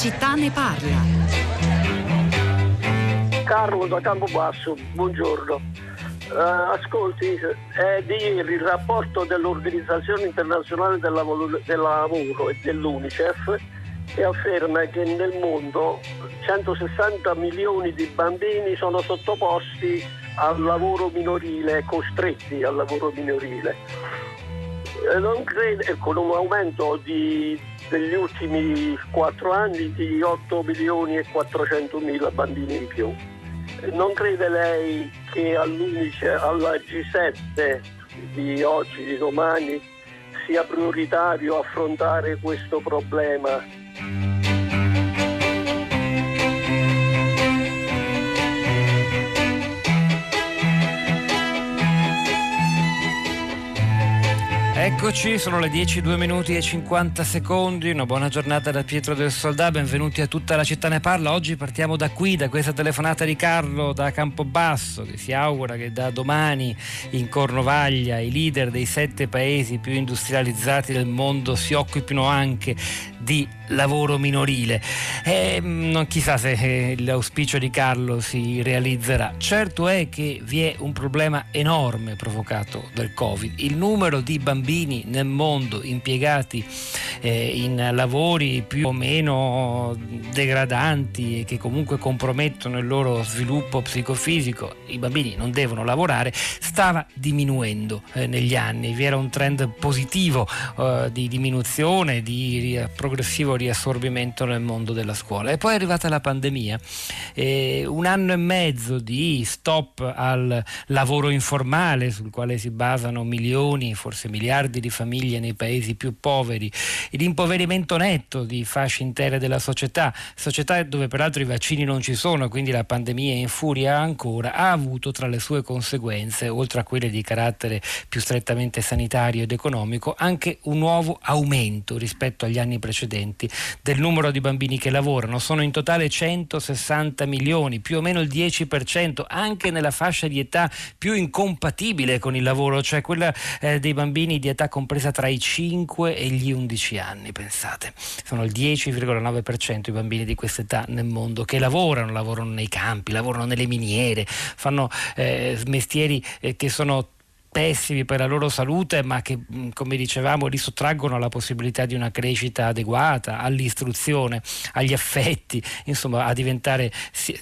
città ne parla. Carlo da Campobasso, buongiorno. Uh, ascolti, è di ieri il rapporto dell'Organizzazione Internazionale del Lavoro, del Lavoro e dell'UNICEF che afferma che nel mondo 160 milioni di bambini sono sottoposti al lavoro minorile, costretti al lavoro minorile. Non crede, con un aumento di, degli ultimi 4 anni di 8 milioni e 400 mila bambini in più. Non crede lei che alla G7 di oggi, di domani, sia prioritario affrontare questo problema Eccoci, sono le 10, 2 minuti e 50 secondi, una buona giornata da Pietro del Soldà, benvenuti a tutta la città ne parla. Oggi partiamo da qui, da questa telefonata di Carlo da Campobasso, che si augura che da domani in Cornovaglia i leader dei sette paesi più industrializzati del mondo si occupino anche di lavoro minorile. E, mm, non chissà se eh, l'auspicio di Carlo si realizzerà. Certo è che vi è un problema enorme provocato dal Covid. Il numero di bambini nel mondo impiegati eh, in lavori più o meno degradanti e che comunque compromettono il loro sviluppo psicofisico, i bambini non devono lavorare, stava diminuendo eh, negli anni. Vi era un trend positivo eh, di diminuzione, di progressivo riassorbimento nel mondo della scuola. E poi è arrivata la pandemia, eh, un anno e mezzo di stop al lavoro informale sul quale si basano milioni, forse miliardi di famiglie nei paesi più poveri, l'impoverimento netto di fasce intere della società, società dove peraltro i vaccini non ci sono, quindi la pandemia infuria ancora, ha avuto tra le sue conseguenze, oltre a quelle di carattere più strettamente sanitario ed economico, anche un nuovo aumento rispetto agli anni precedenti del numero di bambini che lavorano. Sono in totale 160 milioni, più o meno il 10%, anche nella fascia di età più incompatibile con il lavoro, cioè quella eh, dei bambini di età compresa tra i 5 e gli 11 anni, pensate. Sono il 10,9% i bambini di questa età nel mondo che lavorano, lavorano nei campi, lavorano nelle miniere, fanno eh, mestieri eh, che sono pessimi per la loro salute, ma che, come dicevamo, li sottraggono alla possibilità di una crescita adeguata, all'istruzione, agli affetti, insomma, a diventare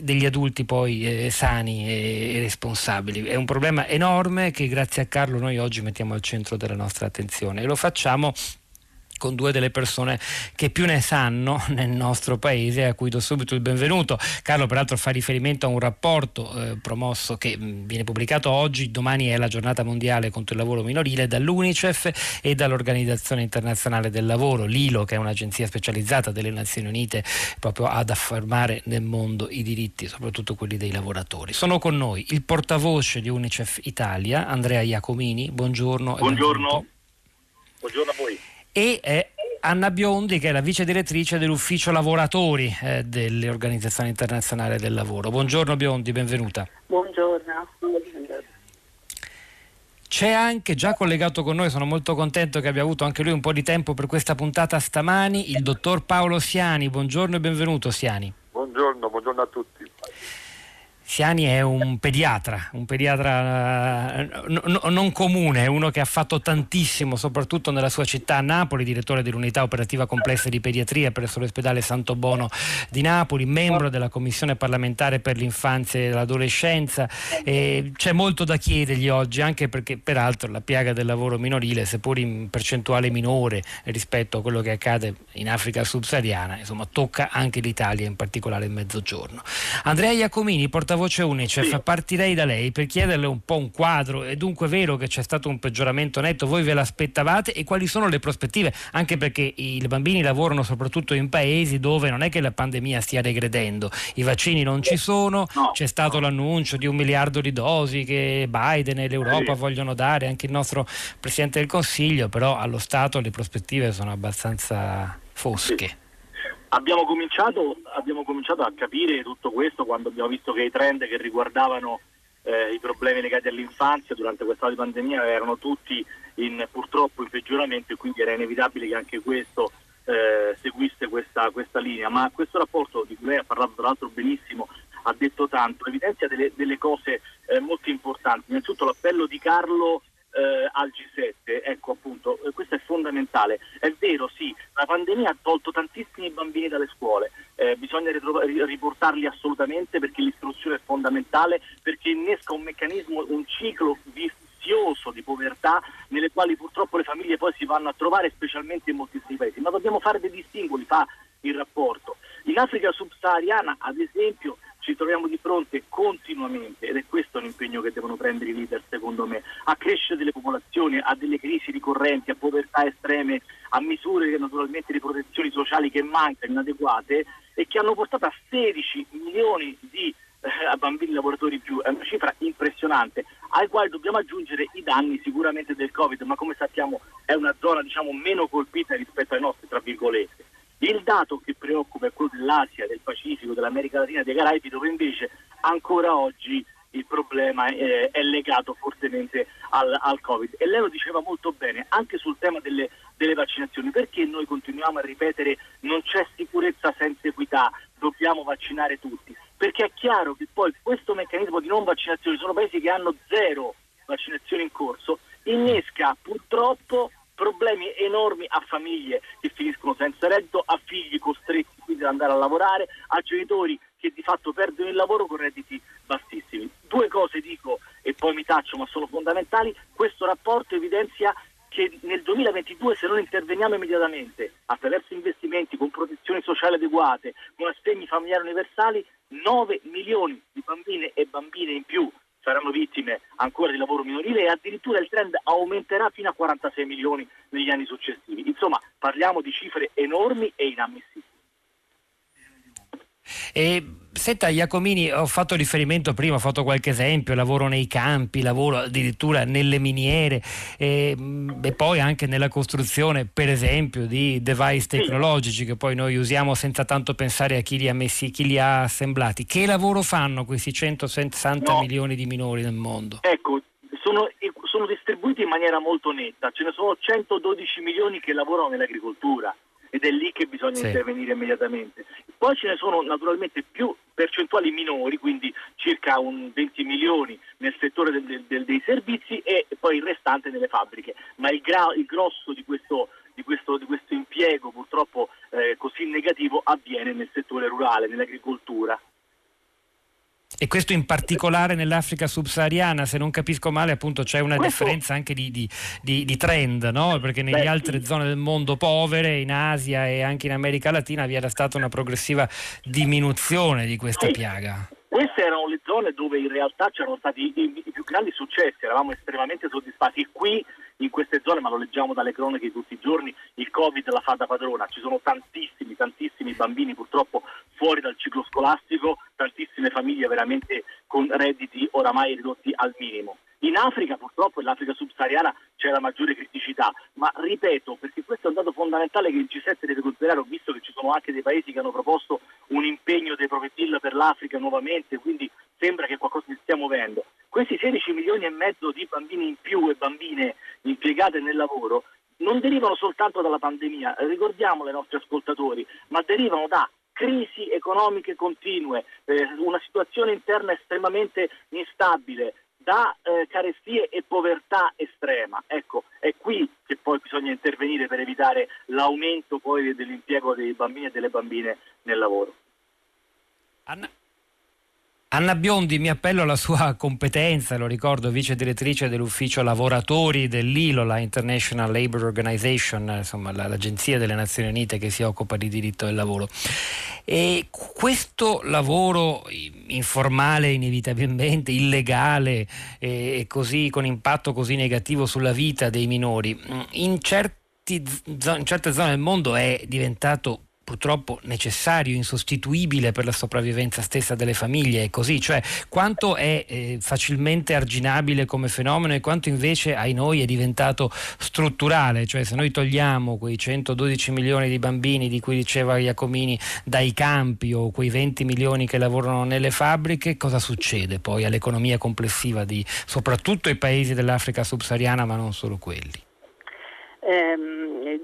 degli adulti poi eh, sani e responsabili. È un problema enorme che grazie a Carlo noi oggi mettiamo al centro della nostra attenzione e lo facciamo con due delle persone che più ne sanno nel nostro paese a cui do subito il benvenuto. Carlo peraltro fa riferimento a un rapporto eh, promosso che mh, viene pubblicato oggi, domani è la giornata mondiale contro il lavoro minorile dall'UNICEF e dall'Organizzazione Internazionale del Lavoro, l'ILO che è un'agenzia specializzata delle Nazioni Unite proprio ad affermare nel mondo i diritti, soprattutto quelli dei lavoratori. Sono con noi il portavoce di UNICEF Italia, Andrea Iacomini, buongiorno. Buongiorno. Buongiorno a voi e eh, Anna Biondi che è la vice direttrice dell'ufficio lavoratori eh, dell'Organizzazione Internazionale del Lavoro. Buongiorno Biondi, benvenuta. Buongiorno. C'è anche già collegato con noi, sono molto contento che abbia avuto anche lui un po' di tempo per questa puntata stamani, il dottor Paolo Siani. Buongiorno e benvenuto Siani. Buongiorno, buongiorno a tutti. Siani è un pediatra, un pediatra eh, n- non comune, uno che ha fatto tantissimo, soprattutto nella sua città Napoli, direttore dell'unità operativa complessa di pediatria presso l'ospedale Santo Bono di Napoli, membro della commissione parlamentare per l'infanzia e l'adolescenza. E c'è molto da chiedergli oggi, anche perché peraltro la piaga del lavoro minorile, seppur in percentuale minore rispetto a quello che accade in Africa subsahariana, insomma, tocca anche l'Italia, in particolare il Mezzogiorno. Andrea Iacomini, portavoce voce Unicef, sì. partirei da lei per chiederle un po' un quadro. È dunque vero che c'è stato un peggioramento netto? Voi ve l'aspettavate? E quali sono le prospettive? Anche perché i bambini lavorano soprattutto in paesi dove non è che la pandemia stia regredendo. I vaccini non ci sono, no, c'è stato l'annuncio di un miliardo di dosi che Biden e l'Europa sì. vogliono dare, anche il nostro Presidente del Consiglio, però allo Stato le prospettive sono abbastanza fosche. Sì. Abbiamo cominciato, abbiamo cominciato, a capire tutto questo quando abbiamo visto che i trend che riguardavano eh, i problemi legati all'infanzia durante questa pandemia erano tutti in, purtroppo in peggioramento e quindi era inevitabile che anche questo eh, seguisse questa, questa, linea, ma questo rapporto di cui lei ha parlato tra l'altro benissimo, ha detto tanto, evidenzia delle, delle cose eh, molto importanti. Innanzitutto l'appello di Carlo eh, al G7, ecco appunto, eh, questo è fondamentale. È vero, sì, la pandemia ha tolto tantissimi bambini dalle scuole, eh, bisogna ritro- riportarli assolutamente perché l'istruzione è fondamentale, perché innesca un meccanismo, un ciclo vizioso di povertà nelle quali purtroppo le famiglie poi si vanno a trovare, specialmente in moltissimi paesi. Ma dobbiamo fare dei distingoli, fa il rapporto. In Africa subsahariana, ad esempio, ci troviamo di fronte continuamente, ed è questo l'impegno che devono prendere i leader secondo me, a crescere delle popolazioni, a delle crisi ricorrenti, a povertà estreme, a misure che naturalmente di protezioni sociali che mancano, inadeguate e che hanno portato a 16 milioni di eh, bambini lavoratori più, è una cifra impressionante, ai quali dobbiamo aggiungere i danni sicuramente del Covid, ma come sappiamo è una zona diciamo, meno colpita rispetto ai nostri, tra virgolette. Il dato che preoccupa è quello dell'Asia, del Pacifico, dell'America Latina, dei Caraibi, dove invece ancora oggi il problema è, è legato fortemente al, al, Covid. E lei lo diceva molto bene, anche sul tema delle, delle vaccinazioni, perché noi continuiamo a ripetere non c'è sicurezza senza equità, dobbiamo vaccinare tutti? Perché è chiaro che poi questo meccanismo di non vaccinazione, sono paesi che hanno zero vaccinazioni in corso, innesca purtroppo problemi enormi a famiglie che finiscono senza reddito, a figli costretti quindi ad andare a lavorare, a genitori che di fatto perdono il lavoro con redditi bassissimi. Due cose dico e poi mi taccio ma sono fondamentali, questo rapporto evidenzia che nel 2022 se non interveniamo immediatamente attraverso investimenti con protezioni sociali adeguate, con assegni familiari universali, 9 milioni di bambine e bambine in più saranno vittime ancora di lavoro minorile e addirittura il trend aumenterà fino a 46 milioni negli anni successivi. Insomma, parliamo di cifre enormi e inammissibili. E, senta Iacomini, ho fatto riferimento prima, ho fatto qualche esempio, lavoro nei campi, lavoro addirittura nelle miniere e, e poi anche nella costruzione, per esempio, di device tecnologici che poi noi usiamo senza tanto pensare a chi li ha messi, chi li ha assemblati. Che lavoro fanno questi 160 no. milioni di minori nel mondo? Ecco, sono, sono distribuiti in maniera molto netta, ce ne sono 112 milioni che lavorano nell'agricoltura ed è lì che bisogna sì. intervenire immediatamente. Poi ce ne sono naturalmente più percentuali minori, quindi circa un 20 milioni nel settore del, del, dei servizi e poi il restante nelle fabbriche, ma il, gra- il grosso di questo, di, questo, di questo, impiego purtroppo eh, così negativo avviene nel settore rurale, nell'agricoltura. E questo in particolare nell'Africa subsahariana, se non capisco male, appunto c'è una questo... differenza anche di, di, di, di trend, no? perché nelle Beh, altre sì. zone del mondo povere, in Asia e anche in America Latina, vi era stata una progressiva diminuzione di questa sì. piaga. Queste erano le zone dove in realtà c'erano stati i, i più grandi successi, eravamo estremamente soddisfatti. E qui in queste zone, ma lo leggiamo dalle cronache di tutti i giorni, il Covid la fa da padrona. Ci sono tantissimi, tantissimi bambini purtroppo fuori dal ciclo scolastico, tantissime famiglie veramente con redditi oramai ridotti al minimo. In Africa purtroppo, nell'Africa subsahariana, c'è la maggiore criticità, ma ripeto, perché questo è un dato fondamentale che il G7 deve considerare, ho visto che ci sono anche dei paesi che hanno proposto un impegno dei propri PIL per l'Africa nuovamente, quindi sembra che qualcosa si stia muovendo. Questi 16 milioni e mezzo di bambini in più e bambine impiegate nel lavoro non derivano soltanto dalla pandemia, ricordiamolo ai nostri ascoltatori, ma derivano da crisi economiche continue, eh, una situazione interna estremamente instabile, da eh, carestie e povertà estrema. Ecco, è qui che poi bisogna intervenire per evitare l'aumento dell'impiego dei bambini e delle bambine nel lavoro. Anna. Anna Biondi, mi appello alla sua competenza, lo ricordo, vice direttrice dell'ufficio lavoratori dell'ILO, la International Labour Organization, insomma l'agenzia delle Nazioni Unite che si occupa di diritto del lavoro. E questo lavoro informale, inevitabilmente, illegale e così con impatto così negativo sulla vita dei minori, in, certi, in certe zone del mondo è diventato purtroppo necessario, insostituibile per la sopravvivenza stessa delle famiglie, è così, cioè quanto è eh, facilmente arginabile come fenomeno e quanto invece ai noi è diventato strutturale, cioè se noi togliamo quei 112 milioni di bambini di cui diceva Iacomini dai campi o quei 20 milioni che lavorano nelle fabbriche, cosa succede poi all'economia complessiva di soprattutto i paesi dell'Africa subsahariana, ma non solo quelli? Eh,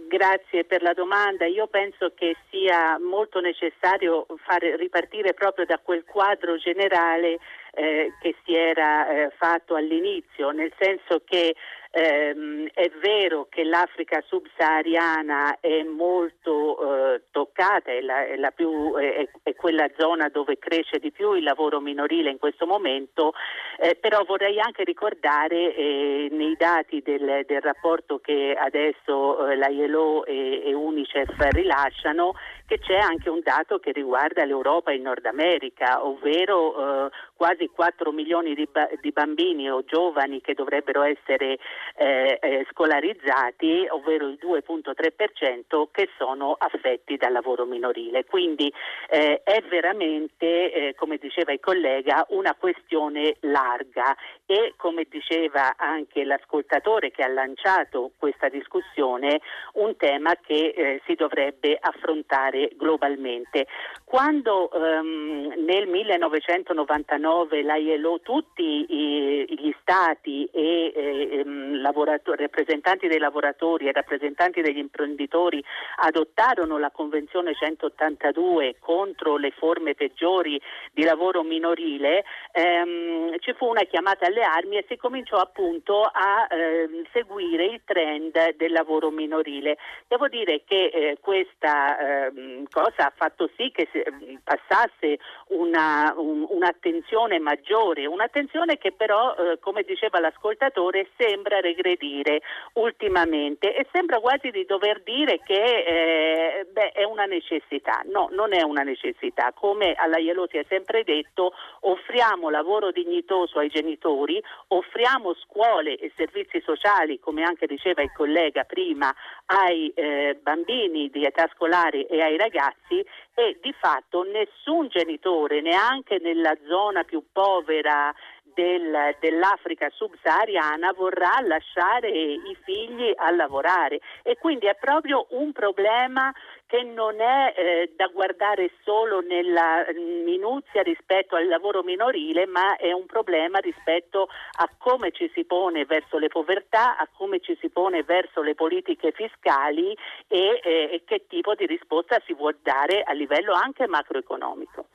Grazie per la domanda. Io penso che sia molto necessario fare ripartire proprio da quel quadro generale eh, che si era eh, fatto all'inizio, nel senso che ehm, è vero che l'Africa subsahariana è molto eh, toccata, è, la, è, la più, è, è, quella zona dove cresce di più il lavoro minorile in questo momento, eh, però vorrei anche ricordare eh, nei dati del, del, rapporto che adesso eh, la ILO e, e Unicef rilasciano che c'è anche un dato che riguarda l'Europa e il Nord America, ovvero eh, quasi 4 milioni di, ba- di, bambini o giovani che dovrebbero essere eh, eh, scolarizzati, ovvero il 2.3% che sono affetti dal lavoro minorile. Quindi eh, è veramente, eh, come diceva il collega, una questione larga e come diceva anche l'ascoltatore che ha lanciato questa discussione, un tema che eh, si dovrebbe affrontare globalmente. Quando ehm, nel 1999 la ILO, tutti i, gli stati e eh, ehm, rappresentanti dei lavoratori e rappresentanti degli imprenditori adottarono la Convenzione 182 contro le forme peggiori di lavoro minorile, ehm, ci fu una chiamata alle armi e si cominciò appunto a eh, seguire il trend del lavoro minorile. Devo dire che eh, questa eh, cosa ha fatto sì che si, passasse una, un, un'attenzione maggiore, un'attenzione che però, eh, come diceva l'ascoltatore, sembra regredire ultimamente e sembra quasi di dover dire che eh, beh, è una necessità. No, non è una necessità. Come alla ILO si è sempre detto, offriamo lavoro dignitoso ai genitori, offriamo scuole e servizi sociali, come anche diceva il collega prima, ai eh, bambini di età scolare e ai ragazzi e di fatto nessun genitore, neanche nella zona più povera del, dell'Africa subsahariana vorrà lasciare i figli a lavorare e quindi è proprio un problema che non è eh, da guardare solo nella minuzia rispetto al lavoro minorile, ma è un problema rispetto a come ci si pone verso le povertà, a come ci si pone verso le politiche fiscali e, eh, e che tipo di risposta si vuol dare a livello anche macroeconomico.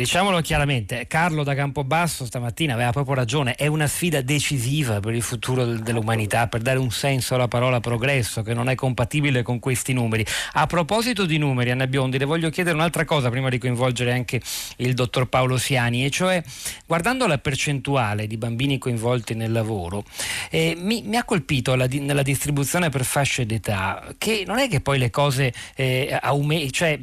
Diciamolo chiaramente, Carlo da Campobasso stamattina aveva proprio ragione, è una sfida decisiva per il futuro dell'umanità, per dare un senso alla parola progresso che non è compatibile con questi numeri. A proposito di numeri, Anna Biondi, le voglio chiedere un'altra cosa prima di coinvolgere anche il dottor Paolo Siani, e cioè guardando la percentuale di bambini coinvolti nel lavoro, eh, mi, mi, ha colpito la, nella distribuzione per fasce d'età che non è che poi le cose eh, aume- cioè,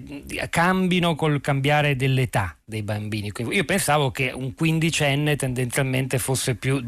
cambino col cambiare dell'età dei bambini. Io pensavo che un quindicenne tendenzialmente fosse più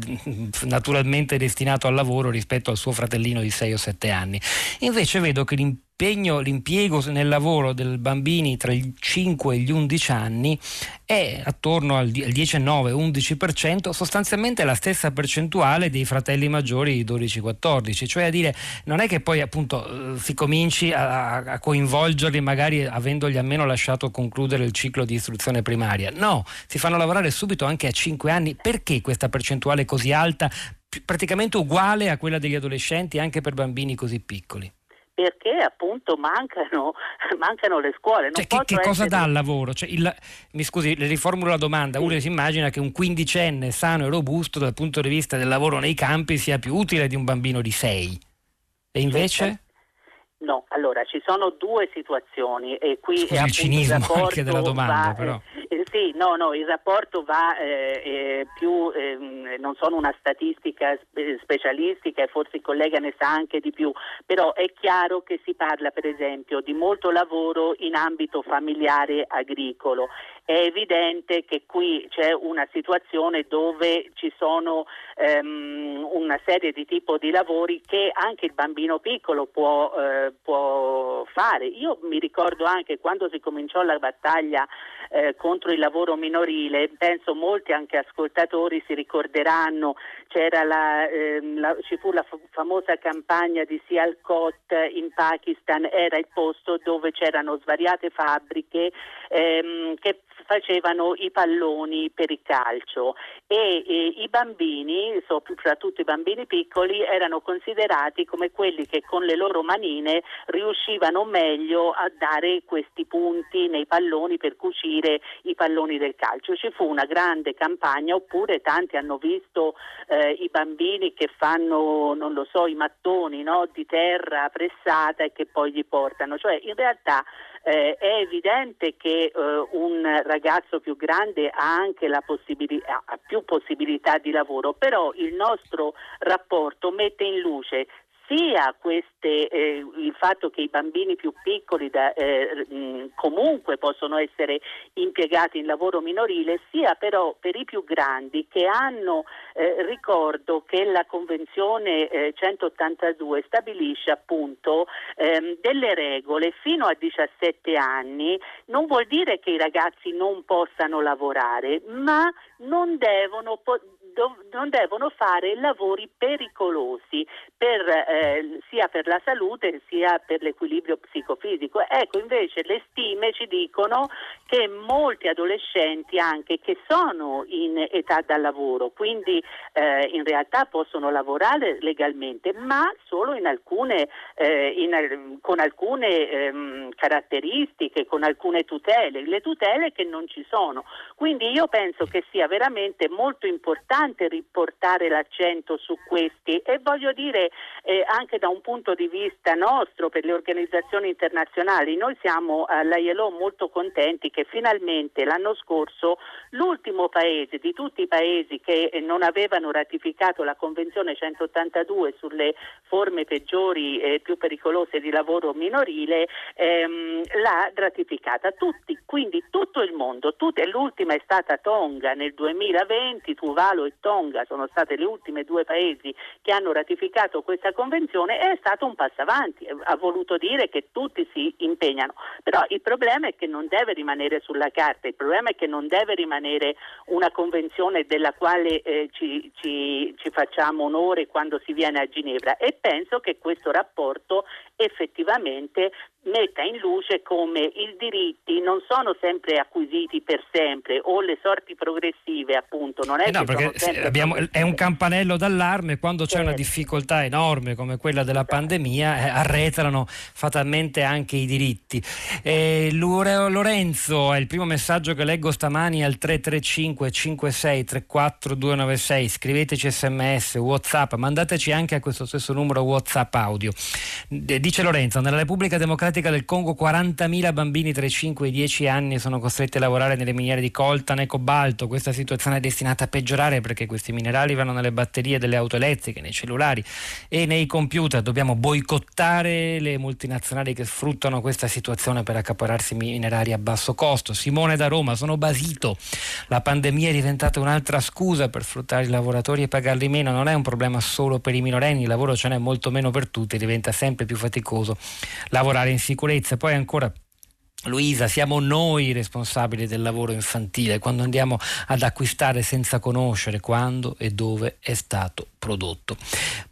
naturalmente destinato al lavoro rispetto al suo fratellino di 6 o 7 anni. Invece vedo che l'impegno l'impegno, l'impiego nel lavoro dei bambini tra i 5 e gli 11 anni è attorno al 19-11%, sostanzialmente la stessa percentuale dei fratelli maggiori 12-14, cioè a dire non è che poi appunto eh, si cominci a, a coinvolgerli magari avendogli almeno lasciato concludere il ciclo di istruzione primaria, no, si fanno lavorare subito anche a 5 anni, perché questa percentuale così alta, praticamente uguale a quella degli adolescenti anche per bambini così piccoli? Perché appunto mancano, mancano le scuole. Cioè, che, che cosa dà il lavoro? Cioè, il, mi scusi, le riformulo la domanda. Sì. Uno si immagina che un quindicenne sano e robusto dal punto di vista del lavoro nei campi sia più utile di un bambino di sei. E invece? No, allora ci sono due situazioni e qui Scusi, è il cinismo anche della domanda, va, però. Eh, sì, no, no, il rapporto va eh, eh, più, ehm, non sono una statistica specialistica e forse il collega ne sa anche di più, però è chiaro che si parla per esempio di molto lavoro in ambito familiare agricolo. È evidente che qui c'è una situazione dove ci sono ehm, una serie di tipi di lavori che anche il bambino piccolo può, eh, può fare. Io mi ricordo anche quando si cominciò la battaglia eh, contro il lavoro minorile, penso molti anche ascoltatori si ricorderanno, la, eh, la, ci fu la f- famosa campagna di Sialkot in Pakistan, era il posto dove c'erano svariate fabbriche ehm, che facevano i palloni per il calcio e, e i bambini, soprattutto i bambini piccoli, erano considerati come quelli che con le loro manine riuscivano meglio a dare questi punti nei palloni per cucire i palloni del calcio. Ci fu una grande campagna oppure tanti hanno visto eh, i bambini che fanno, non lo so, i mattoni no, di terra pressata e che poi gli portano. Cioè in realtà eh, è evidente che eh, un ragazzo più grande ha anche la possibilità, ha più possibilità di lavoro, però il nostro rapporto mette in luce sia queste, eh, il fatto che i bambini più piccoli da, eh, comunque possono essere impiegati in lavoro minorile, sia però per i più grandi che hanno, eh, ricordo che la Convenzione 182 eh, stabilisce appunto ehm, delle regole fino a 17 anni, non vuol dire che i ragazzi non possano lavorare, ma non devono po- non devono fare lavori pericolosi per, eh, sia per la salute sia per l'equilibrio psicofisico. Ecco, invece le stime ci dicono che molti adolescenti anche che sono in età da lavoro, quindi eh, in realtà possono lavorare legalmente, ma solo in alcune, eh, in, con alcune ehm, caratteristiche, con alcune tutele, le tutele che non ci sono. Quindi io penso che sia veramente molto importante importante riportare l'accento su questi e voglio dire eh, anche da un punto di vista nostro per le organizzazioni internazionali, noi siamo all'ILO molto contenti che finalmente l'anno scorso l'ultimo paese di tutti i paesi che non avevano ratificato la Convenzione 182 sulle forme peggiori e più pericolose di lavoro minorile ehm, l'ha ratificata tutti, quindi tutto il mondo, tutte, l'ultima è stata Tonga nel 2020, Tuvalu e Tonga sono state le ultime due paesi che hanno ratificato questa convenzione è stato un passo avanti, ha voluto dire che tutti si impegnano, però il problema è che non deve rimanere sulla carta, il problema è che non deve rimanere una convenzione della quale eh, ci, ci, ci facciamo onore quando si viene a Ginevra. E penso che questo rapporto effettivamente metta in luce come i diritti non sono sempre acquisiti per sempre o le sorti progressive appunto non è eh no, perché abbiamo, è un campanello d'allarme quando c'è certo. una difficoltà enorme come quella della pandemia eh, arretrano fatalmente anche i diritti. Eh, Lorenzo è il primo messaggio che leggo stamani al 335 56 34 296 scriveteci sms whatsapp mandateci anche a questo stesso numero whatsapp audio. Dice Lorenzo nella Repubblica Democratica Democratica del Congo 40.000 bambini tra i 5 e i 10 anni sono costretti a lavorare nelle miniere di coltan e cobalto. Questa situazione è destinata a peggiorare perché questi minerali vanno nelle batterie delle auto elettriche, nei cellulari e nei computer. Dobbiamo boicottare le multinazionali che sfruttano questa situazione per accapararsi minerali a basso costo. Simone da Roma, sono basito. La pandemia è diventata un'altra scusa per sfruttare i lavoratori e pagarli meno. Non è un problema solo per i minorenni, il lavoro ce n'è molto meno per tutti, diventa sempre più faticoso lavorare in sicurezza. Poi ancora Luisa, siamo noi responsabili del lavoro infantile quando andiamo ad acquistare senza conoscere quando e dove è stato prodotto.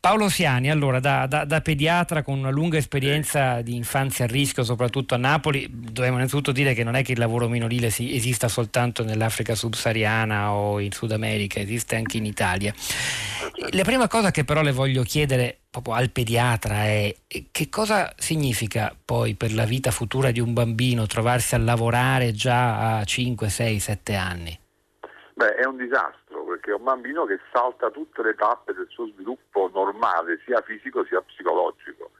Paolo Siani, allora, da, da, da, pediatra con una lunga esperienza di infanzia a rischio, soprattutto a Napoli, dobbiamo innanzitutto dire che non è che il lavoro minorile si, esista soltanto nell'Africa subsahariana o in Sud America, esiste anche in Italia. La prima cosa che però le voglio chiedere proprio al pediatra è che cosa significa poi per la vita futura di un bambino trovarsi a lavorare già a 5, 6, 7 anni? Beh, è un disastro perché è un bambino che salta tutte le tappe del suo sviluppo normale, sia fisico sia psicologico.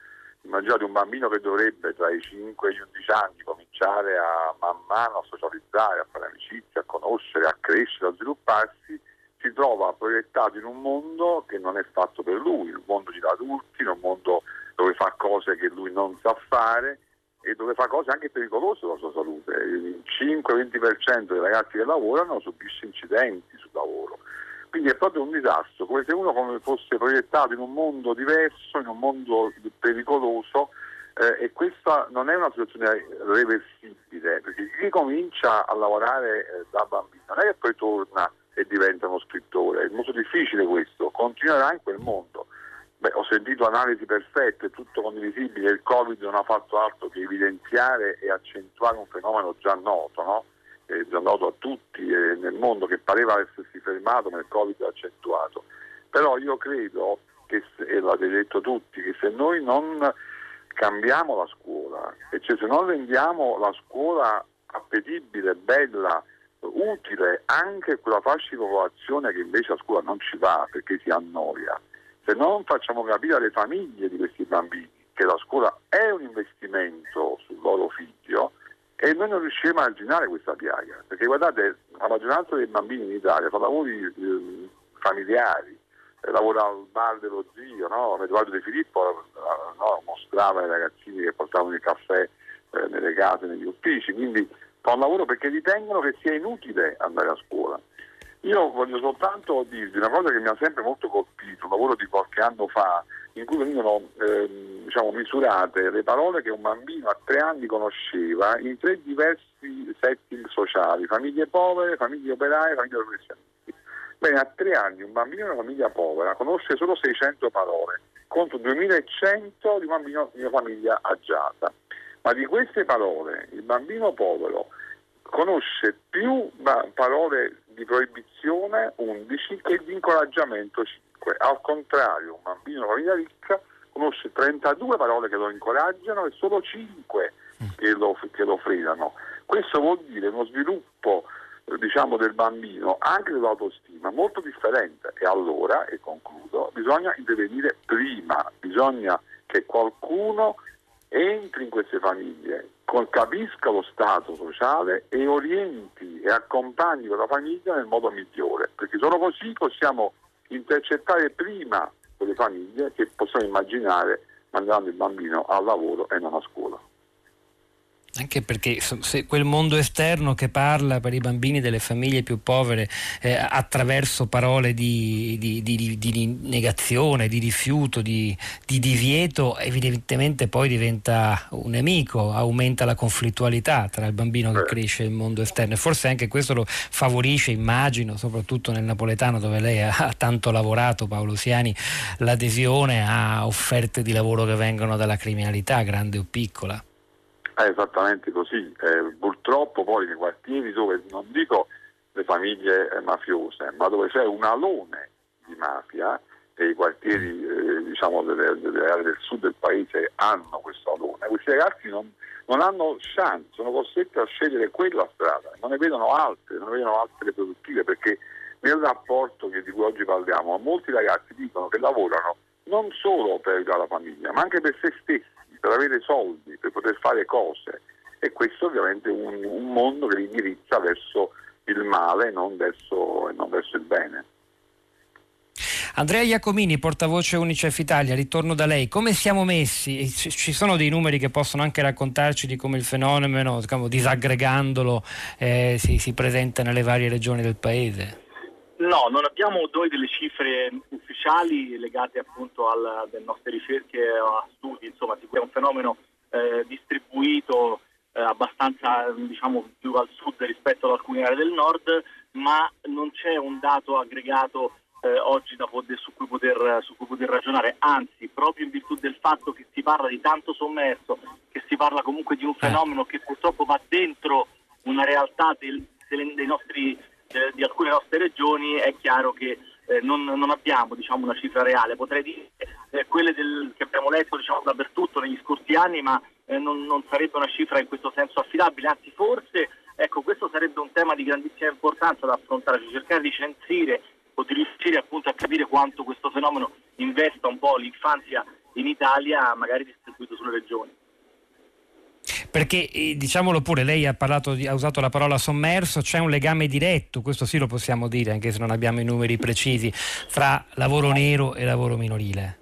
Immaginate un bambino che dovrebbe tra i 5 e gli 11 anni cominciare a man mano a socializzare, a fare amicizia, a conoscere, a crescere, a svilupparsi si trova proiettato in un mondo che non è fatto per lui, un mondo di adulti, un mondo dove fa cose che lui non sa fare e dove fa cose anche pericolose per la sua salute. Il 5-20% dei ragazzi che lavorano subisce incidenti sul lavoro. Quindi è proprio un disastro, come se uno fosse proiettato in un mondo diverso, in un mondo pericoloso eh, e questa non è una situazione reversibile, perché chi comincia a lavorare eh, da bambino non è che poi torna e diventa uno scrittore. È molto difficile questo, continuerà in quel mondo. Beh, ho sentito analisi perfette, tutto condivisibile, il Covid non ha fatto altro che evidenziare e accentuare un fenomeno già noto, no? è già noto a tutti e nel mondo che pareva essersi fermato, ma il Covid ha accentuato. Però io credo, che, e l'avete detto tutti, che se noi non cambiamo la scuola, e cioè se non rendiamo la scuola appetibile, bella, utile anche a quella fascia di popolazione che invece a scuola non ci va perché si annoia, se non facciamo capire alle famiglie di questi bambini che la scuola è un investimento sul loro figlio e noi non riusciremo a arginare questa piaga, perché guardate, la maggioranza dei bambini in Italia fa lavori eh, familiari, eh, lavora al bar dello zio, no? Edoardo De Filippo eh, no? mostrava ai ragazzini che portavano il caffè eh, nelle case, negli uffici, quindi fa un lavoro perché ritengono che sia inutile andare a scuola. Io voglio soltanto dirvi una cosa che mi ha sempre molto colpito, un lavoro di qualche anno fa, in cui venivano eh, diciamo, misurate le parole che un bambino a tre anni conosceva in tre diversi setting sociali, famiglie povere, famiglie operaie, famiglie professionisti. Bene, a tre anni un bambino di una famiglia povera conosce solo 600 parole contro 2100 di un bambino di una famiglia agiata. Ma di queste parole il bambino povero conosce più parole di proibizione 11 che di incoraggiamento 5. Al contrario, un bambino di famiglia ricca conosce 32 parole che lo incoraggiano e solo 5 che lo, che lo frenano. Questo vuol dire uno sviluppo diciamo, del bambino, anche dell'autostima, molto differente. E allora, e concludo, bisogna intervenire prima, bisogna che qualcuno entri in queste famiglie, capisca lo stato sociale e orienti e accompagni quella famiglia nel modo migliore, perché solo così possiamo intercettare prima quelle famiglie che possiamo immaginare mandando il bambino al lavoro e non a scuola. Anche perché se quel mondo esterno che parla per i bambini delle famiglie più povere eh, attraverso parole di, di, di, di, negazione, di rifiuto, di, divieto, evidentemente poi diventa un nemico, aumenta la conflittualità tra il bambino che cresce e il mondo esterno e forse anche questo lo favorisce, immagino, soprattutto nel napoletano dove lei ha tanto lavorato, Paolo Siani, l'adesione a offerte di lavoro che vengono dalla criminalità, grande o piccola. È esattamente così. Eh, purtroppo poi nei quartieri dove non dico le famiglie eh, mafiose, ma dove c'è un alone di mafia e i quartieri eh, diciamo, delle, delle, aree del sud del paese hanno questo alone, questi ragazzi non, non, hanno chance, sono costretti a scegliere quella strada, non ne vedono altre, non ne vedono altre produttive perché nel rapporto di cui oggi parliamo molti ragazzi dicono che lavorano non solo per la famiglia ma anche per se stessi per avere soldi, per poter fare cose e questo ovviamente è un, un mondo che li indirizza verso il male e non verso, non verso il bene. Andrea Iacomini, portavoce Unicef Italia, ritorno da lei. Come siamo messi? Ci sono dei numeri che possono anche raccontarci di come il fenomeno, diciamo, disaggregandolo, eh, si, si, presenta nelle varie regioni del Paese? No, non abbiamo noi delle cifre ufficiali legate appunto alle nostre ricerche a studi, insomma è un fenomeno eh, distribuito eh, abbastanza diciamo, più al sud rispetto ad alcune aree del nord, ma non c'è un dato aggregato eh, oggi poter, su, cui poter, su, cui poter, ragionare, anzi proprio in virtù del fatto che si parla di tanto sommerso, che si parla comunque di un eh. fenomeno che purtroppo va dentro una realtà del, dei nostri eh, di alcune nostre regioni è chiaro che eh, non, non, abbiamo diciamo, una cifra reale, potrei dire eh, quelle del, che abbiamo letto diciamo, dappertutto negli scorsi anni, ma eh, non, non, sarebbe una cifra in questo senso affidabile, anzi forse ecco, questo sarebbe un tema di grandissima importanza da affrontare, cioè cercare di censire o di riuscire appunto a capire quanto questo fenomeno investa un po' l'infanzia in Italia, magari distribuito sulle regioni. Perché eh, diciamolo pure, lei ha, di, ha, usato la parola sommerso, c'è un legame diretto, questo sì lo possiamo dire, anche se non abbiamo i numeri precisi, fra lavoro nero e lavoro minorile.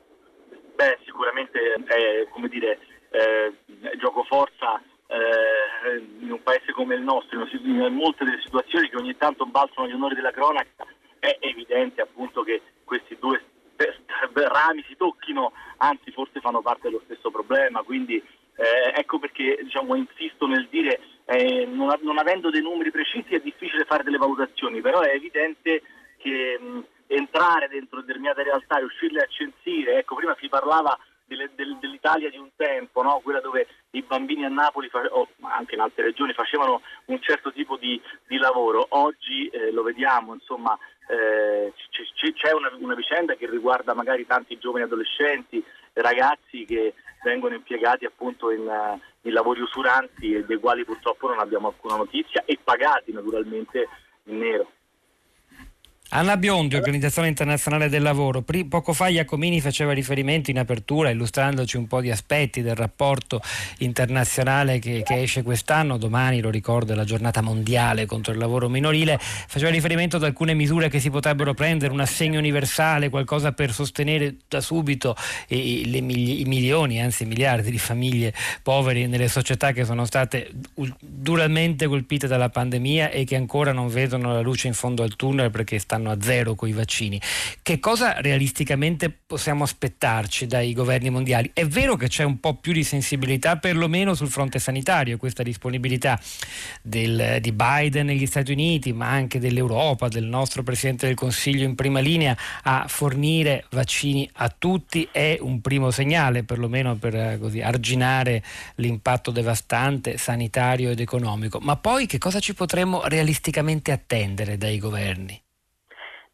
Beh, sicuramente è come dire, eh, gioco forza eh, in un paese come il nostro, in molte delle situazioni che ogni tanto balzano agli onori della cronaca, è evidente appunto che questi due rami si tocchino, anzi forse fanno parte dello stesso problema, quindi eh, ecco perché diciamo, insisto nel dire, eh, non, non, avendo dei numeri precisi è difficile fare delle valutazioni, però è evidente che mh, entrare dentro determinate realtà e uscirle a censire, ecco prima si parlava delle, del, dell'Italia di un tempo, no? quella dove i bambini a Napoli o anche in altre regioni facevano un certo tipo di, di lavoro. Oggi eh, lo vediamo, insomma, eh, c- c'è una, una, vicenda che riguarda magari tanti giovani adolescenti, ragazzi che vengono impiegati appunto in, in lavori usuranti e dei quali purtroppo non abbiamo alcuna notizia e pagati naturalmente in nero. Anna Biondi, Organizzazione Internazionale del Lavoro. Poco fa Iacomini faceva riferimento in apertura, illustrandoci un po' di aspetti del rapporto internazionale che, che esce quest'anno. Domani, lo ricordo, è la giornata mondiale contro il lavoro minorile. Faceva riferimento ad alcune misure che si potrebbero prendere, un assegno universale, qualcosa per sostenere da subito i, i, i milioni, anzi miliardi di famiglie povere nelle società che sono state duramente colpite dalla pandemia e che ancora non vedono la luce in fondo al tunnel perché stanno stanno a zero con i vaccini. Che cosa realisticamente possiamo aspettarci dai governi mondiali? È vero che c'è un po' più di sensibilità, perlomeno sul fronte sanitario, questa disponibilità del, di Biden negli Stati Uniti, ma anche dell'Europa, del nostro Presidente del Consiglio in prima linea a fornire vaccini a tutti è un primo segnale, perlomeno per eh, così, arginare l'impatto devastante sanitario ed economico. Ma poi che cosa ci potremmo realisticamente attendere dai governi?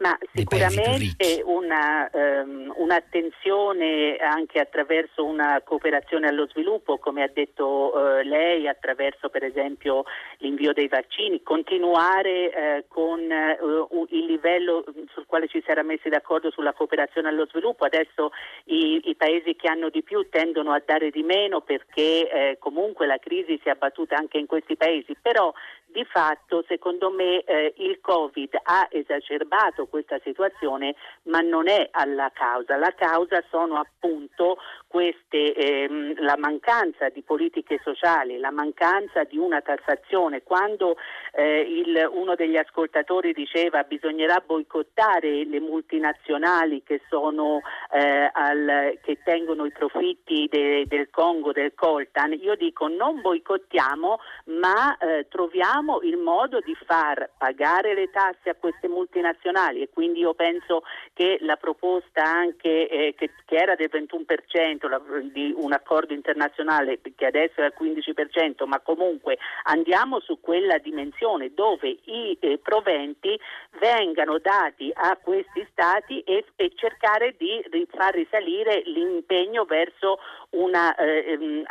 Ma sicuramente una, um, un'attenzione anche attraverso una cooperazione allo sviluppo, come ha detto uh, lei, attraverso per esempio l'invio dei vaccini, continuare uh, con uh, il livello sul quale ci si era messi d'accordo sulla cooperazione allo sviluppo. Adesso i, i paesi che hanno di più tendono a dare di meno perché comunque la crisi si è abbattuta anche in questi paesi, però di fatto secondo me eh, il Covid ha esacerbato questa situazione ma non è alla causa, la causa sono appunto queste, ehm, la mancanza di politiche sociali, la mancanza di una tassazione. Quando eh, il, uno degli ascoltatori diceva bisognerà boicottare le multinazionali che, sono, eh, al, che tengono i profitti de, del Congo, del coltan, io dico non boicottiamo ma eh, troviamo troviamo il modo di far pagare le tasse a queste multinazionali e quindi io penso che la proposta anche eh, che, che, era del 21% la, di un accordo internazionale che adesso è al 15%, ma comunque andiamo su quella dimensione dove i eh, proventi vengano dati a questi stati e, e cercare di, far risalire l'impegno verso una eh, ehm,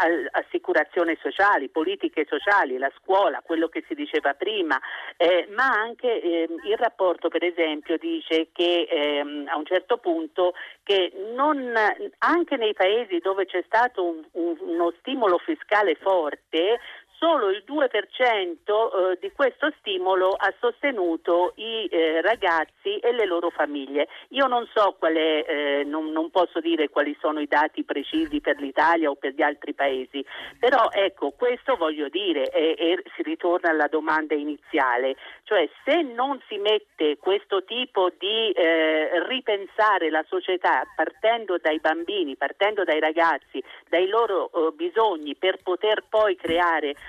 sociale, politiche sociali, la scuola, quello che si diceva prima, eh, ma anche eh, il rapporto per esempio dice che ehm, a un certo punto che non, anche nei paesi dove c'è stato un, un, uno stimolo fiscale forte solo il 2% eh, di questo stimolo ha sostenuto i eh, ragazzi e le loro famiglie. Io non so qual è, eh, non, non, posso dire quali sono i dati precisi per l'Italia o per gli altri paesi, però ecco, questo voglio dire e, si ritorna alla domanda iniziale, cioè se non si mette questo tipo di ripensare la società partendo dai bambini, partendo dai ragazzi, dai loro bisogni per poter poi creare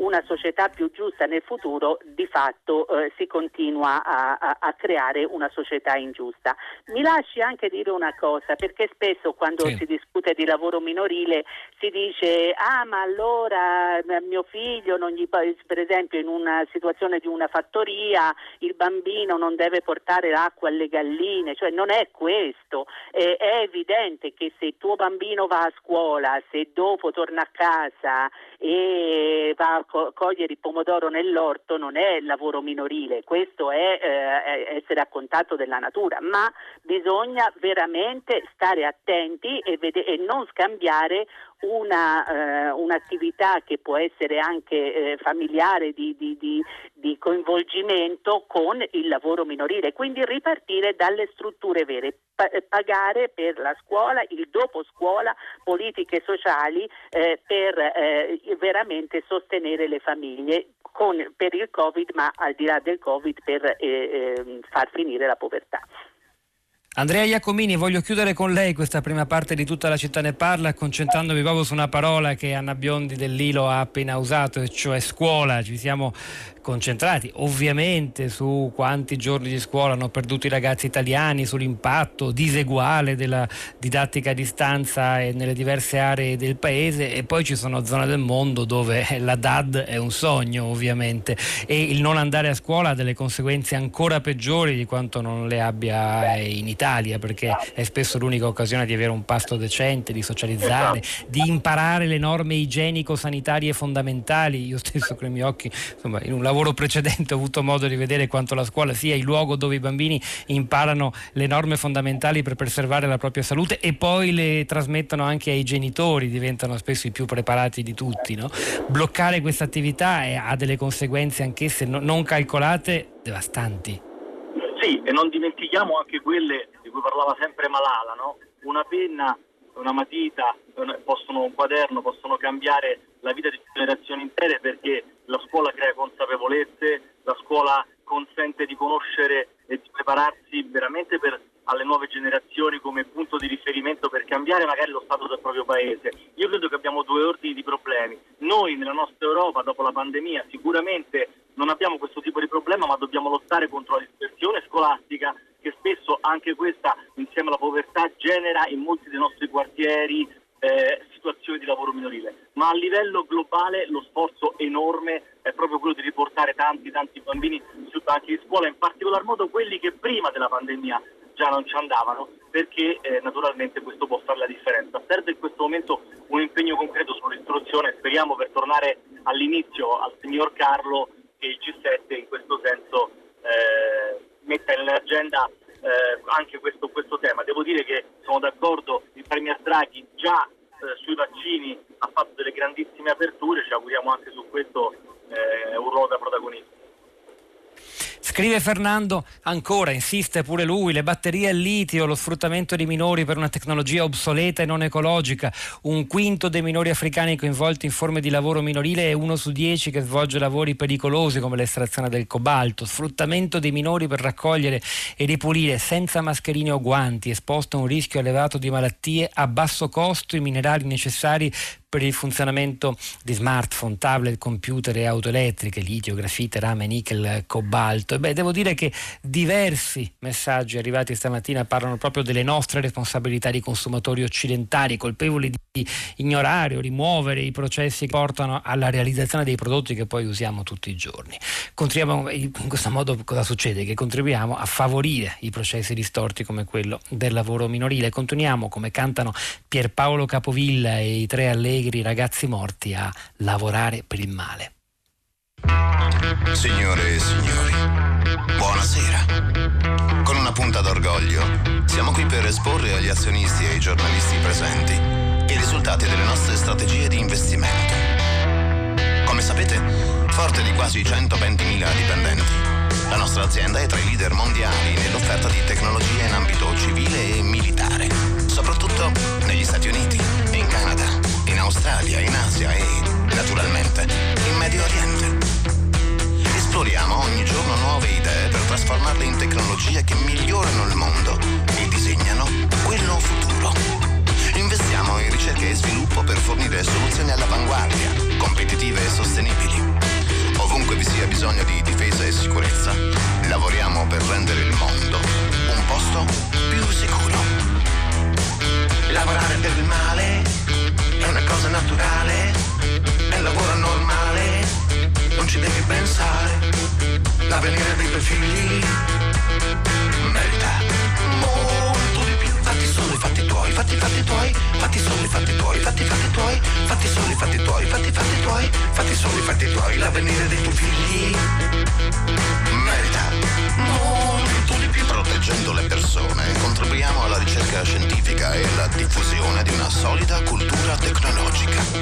una società più giusta nel futuro, di fatto eh, si continua a, a, a, creare una società ingiusta. Mi lasci anche dire una cosa, perché spesso quando sì. si discute di lavoro minorile si dice ah ma allora eh, mio figlio non gli, per esempio in una situazione di una fattoria il bambino non deve portare l'acqua alle galline, cioè non è questo, eh, è evidente che se il tuo bambino va a scuola, se dopo torna a casa e va a co- cogliere il pomodoro nell'orto non è lavoro minorile, questo è eh, essere a contatto della natura, ma bisogna veramente stare attenti e, vede- e non scambiare una, eh, un'attività che può essere anche eh, familiare di, di, di, di, coinvolgimento con il lavoro minorile, quindi ripartire dalle strutture vere, pa- pagare per la scuola, il dopo scuola, politiche sociali eh, per eh, veramente sostenere le famiglie con, per il Covid, ma al di là del Covid per eh, ehm, far finire la povertà. Andrea Iacomini, voglio chiudere con lei questa prima parte di tutta la città ne parla, concentrandomi proprio su una parola che Anna Biondi dell'Ilo ha appena usato, e cioè scuola. Ci siamo concentrati ovviamente su quanti giorni di scuola hanno perduto i ragazzi italiani, sull'impatto diseguale della didattica a distanza nelle diverse aree del paese e poi ci sono zone del mondo dove la DAD è un sogno ovviamente e il non andare a scuola ha delle conseguenze ancora peggiori di quanto non le abbia in Italia perché è spesso l'unica occasione di avere un pasto decente, di socializzare, di imparare le norme igienico-sanitarie fondamentali. Io stesso con i miei occhi, insomma, in un lavoro precedente ho avuto modo di vedere quanto la scuola sia il luogo dove i bambini imparano le norme fondamentali per preservare la propria salute e poi le trasmettono anche ai genitori, diventano spesso i più preparati di tutti. No? Bloccare questa attività ha delle conseguenze anch'esse non calcolate devastanti. Sì, e non dimentichiamo anche quelle di cui parlava sempre Malala, no? una penna, una matita, possono, un quaderno possono cambiare la vita di generazioni intere perché la scuola crea consapevolezze, la scuola consente di conoscere e di prepararsi veramente per, alle nuove generazioni come punto di riferimento per cambiare magari lo stato del proprio paese. Io credo che abbiamo due ordini di problemi. Noi nella nostra Europa dopo la pandemia sicuramente non abbiamo questo tipo di problema ma dobbiamo lottare contro la dispersione scolastica che spesso anche questa insieme alla povertà genera in molti dei nostri quartieri eh, situazioni di lavoro minorile, ma a livello globale lo sforzo enorme è proprio quello di riportare tanti tanti bambini sui banchi di scuola, in particolar modo quelli che prima della pandemia già non ci andavano, perché eh, naturalmente questo può fare la differenza. Serve in questo momento un impegno concreto sull'istruzione, speriamo per tornare all'inizio al signor Carlo il G7 in questo senso eh, metta nell'agenda eh, anche questo, questo, tema. Devo dire che sono d'accordo, il Premier Draghi già eh, sui vaccini ha fatto delle grandissime aperture, ci auguriamo anche su questo eh, un ruolo da protagonista. Scrive Fernando ancora, insiste pure lui, le batterie al litio, lo sfruttamento di minori per una tecnologia obsoleta e non ecologica, un quinto dei minori africani coinvolti in forme di lavoro minorile e uno su dieci che svolge lavori pericolosi come l'estrazione del cobalto, sfruttamento dei minori per raccogliere e ripulire senza mascherine o guanti, esposto a un rischio elevato di malattie a basso costo i minerali necessari per il funzionamento di smartphone, tablet, computer e auto elettriche, litio, grafite, rame, nickel, cobalto. Beh, devo dire che diversi messaggi arrivati stamattina parlano proprio delle nostre responsabilità di consumatori occidentali, colpevoli di ignorare o rimuovere i processi che portano alla realizzazione dei prodotti che poi usiamo tutti i giorni. in questo modo cosa succede? Che contribuiamo a favorire i processi distorti come quello del lavoro minorile. Continuiamo, come cantano Pierpaolo Capovilla e i tre allegri allegri ragazzi morti a lavorare per il male. Signore e signori, buonasera. Con una punta d'orgoglio siamo qui per esporre agli azionisti e ai giornalisti presenti i risultati delle nostre strategie di investimento. Come sapete, forte di quasi 120.000 dipendenti, la nostra azienda è tra i leader mondiali nell'offerta di tecnologie in ambito civile e militare, soprattutto negli Stati Uniti Australia, in Asia e, naturalmente, in Medio Oriente. Esploriamo ogni giorno nuove idee per trasformarle in tecnologie che migliorano il mondo e disegnano quello futuro. Investiamo in ricerca e sviluppo per fornire soluzioni all'avanguardia, competitive e sostenibili. Ovunque vi sia bisogno di difesa e sicurezza, lavoriamo per rendere il mondo un posto più sicuro. Lavorare per il male una cosa naturale, è lavoro normale, non ci devi pensare, l'avvenire dei tuoi figli merita molto di più. Fatti solo i fatti tuoi, fatti fatti tuoi, fatti solo i fatti tuoi, fatti fatti tuoi, fatti solo i fatti tuoi, fatti fatti tuoi, fatti solo i fatti tuoi, l'avvenire dei tuoi figli Proteggendo le persone contribuiamo alla ricerca scientifica e alla diffusione di una solida cultura tecnologica.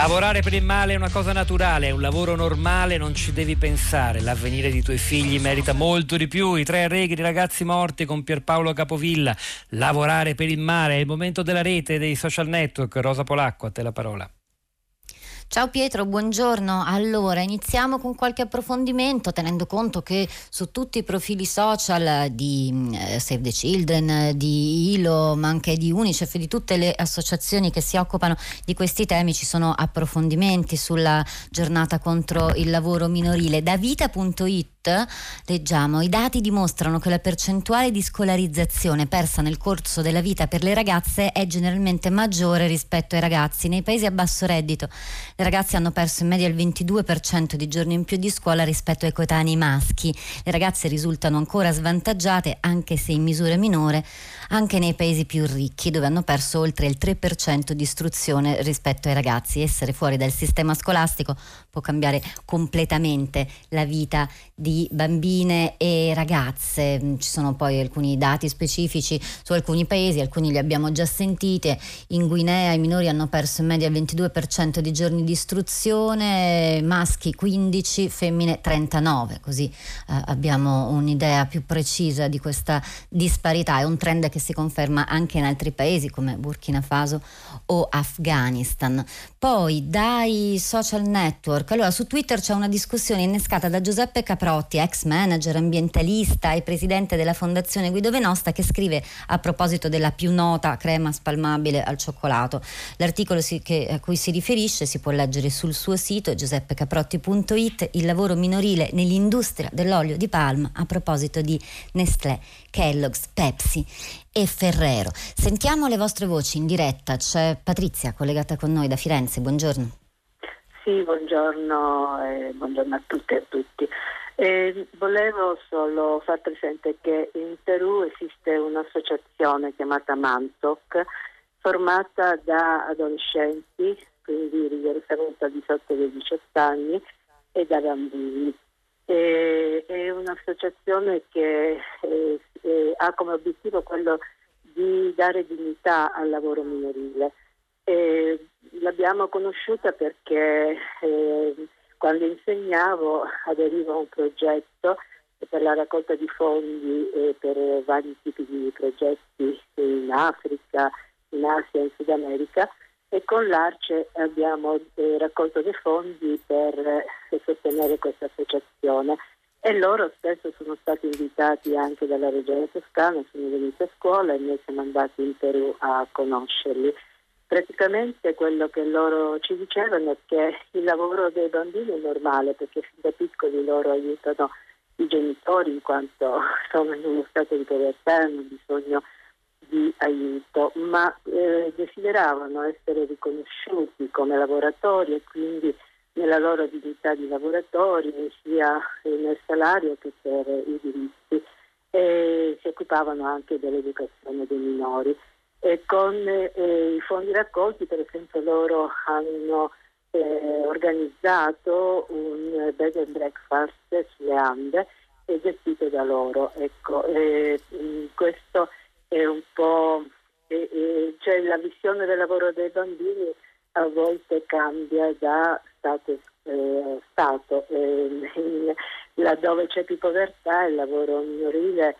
Lavorare per il male è una cosa naturale, è un lavoro normale, non ci devi pensare. L'avvenire di tuoi figli merita molto di più. I tre reghi di ragazzi morti con Pierpaolo Capovilla. Lavorare per il male è il momento della rete, dei social network. Rosa Polacco, a te la parola. Ciao Pietro, buongiorno. Allora, iniziamo con qualche approfondimento tenendo conto che su tutti i profili social di eh, Save the Children, di ILO, ma anche di Unicef, di tutte le associazioni che si occupano di questi temi ci sono approfondimenti sulla giornata contro il lavoro minorile. Da vita.it leggiamo i dati dimostrano che la percentuale di scolarizzazione persa nel corso della vita per le ragazze è generalmente maggiore rispetto ai ragazzi. Nei paesi a basso reddito le ragazze hanno perso in media il 22% di giorni in più di scuola rispetto ai coetanei maschi. Le ragazze risultano ancora svantaggiate, anche se in misura minore, anche nei paesi più ricchi, dove hanno perso oltre il 3% di istruzione rispetto ai ragazzi. Essere fuori dal sistema scolastico può cambiare completamente la vita di bambine e ragazze. Ci sono poi alcuni dati specifici su alcuni paesi, alcuni li abbiamo già sentiti. In Guinea i minori hanno perso in media il 22% di giorni di istruzione, maschi 15, femmine 39, così eh, abbiamo un'idea più precisa di questa disparità. È un trend che si conferma anche in altri paesi come Burkina Faso o Afghanistan. Poi dai social network, allora su Twitter c'è una discussione innescata da Giuseppe Caprotti, ex manager ambientalista e presidente della Fondazione Guido Venosta, che scrive a proposito della più nota crema spalmabile al cioccolato. L'articolo si, che, a cui si riferisce si può leggere sul suo sito giuseppecaprotti.it, il lavoro minorile nell'industria dell'olio di palma a proposito di Nestlé, Kellogg's, Pepsi e Ferrero. Sentiamo le vostre voci in diretta. C'è Patrizia collegata con noi da Firenze. Buongiorno. Sì, buongiorno, eh, buongiorno a tutte e a tutti. Eh, volevo solo far presente che in Perù esiste un'associazione chiamata Mantoc formata da adolescenti, quindi rigorosamente di sotto dei 18 anni, e da bambini. Eh, è un'associazione che eh, eh, ha come obiettivo quello di dare dignità al lavoro minorile. L'abbiamo conosciuta perché eh, quando insegnavo aderivo a un progetto per la raccolta di fondi e per vari tipi di progetti in Africa, in Asia e in Sud America e con l'Arce abbiamo eh, raccolto dei fondi per eh, sostenere questa associazione e loro spesso sono stati invitati anche dalla regione toscana, sono venuti a scuola e noi siamo andati in Perù a conoscerli. Praticamente quello che loro ci dicevano è che il lavoro dei bambini è normale perché fin da piccoli loro aiutano i genitori in quanto sono in uno stato di povertà hanno bisogno di aiuto, ma eh, desideravano essere riconosciuti come lavoratori e quindi nella loro dignità di lavoratori, sia nel salario che per i diritti. E si occupavano anche dell'educazione dei minori. E con eh, i fondi raccolti, per esempio, loro hanno eh, organizzato un bed and breakfast sulle Ande gestito da loro. Ecco, eh, questo è un po' cioè la visione del lavoro dei bambini a volte cambia da stato eh, stato eh, laddove c'è più povertà il lavoro minorile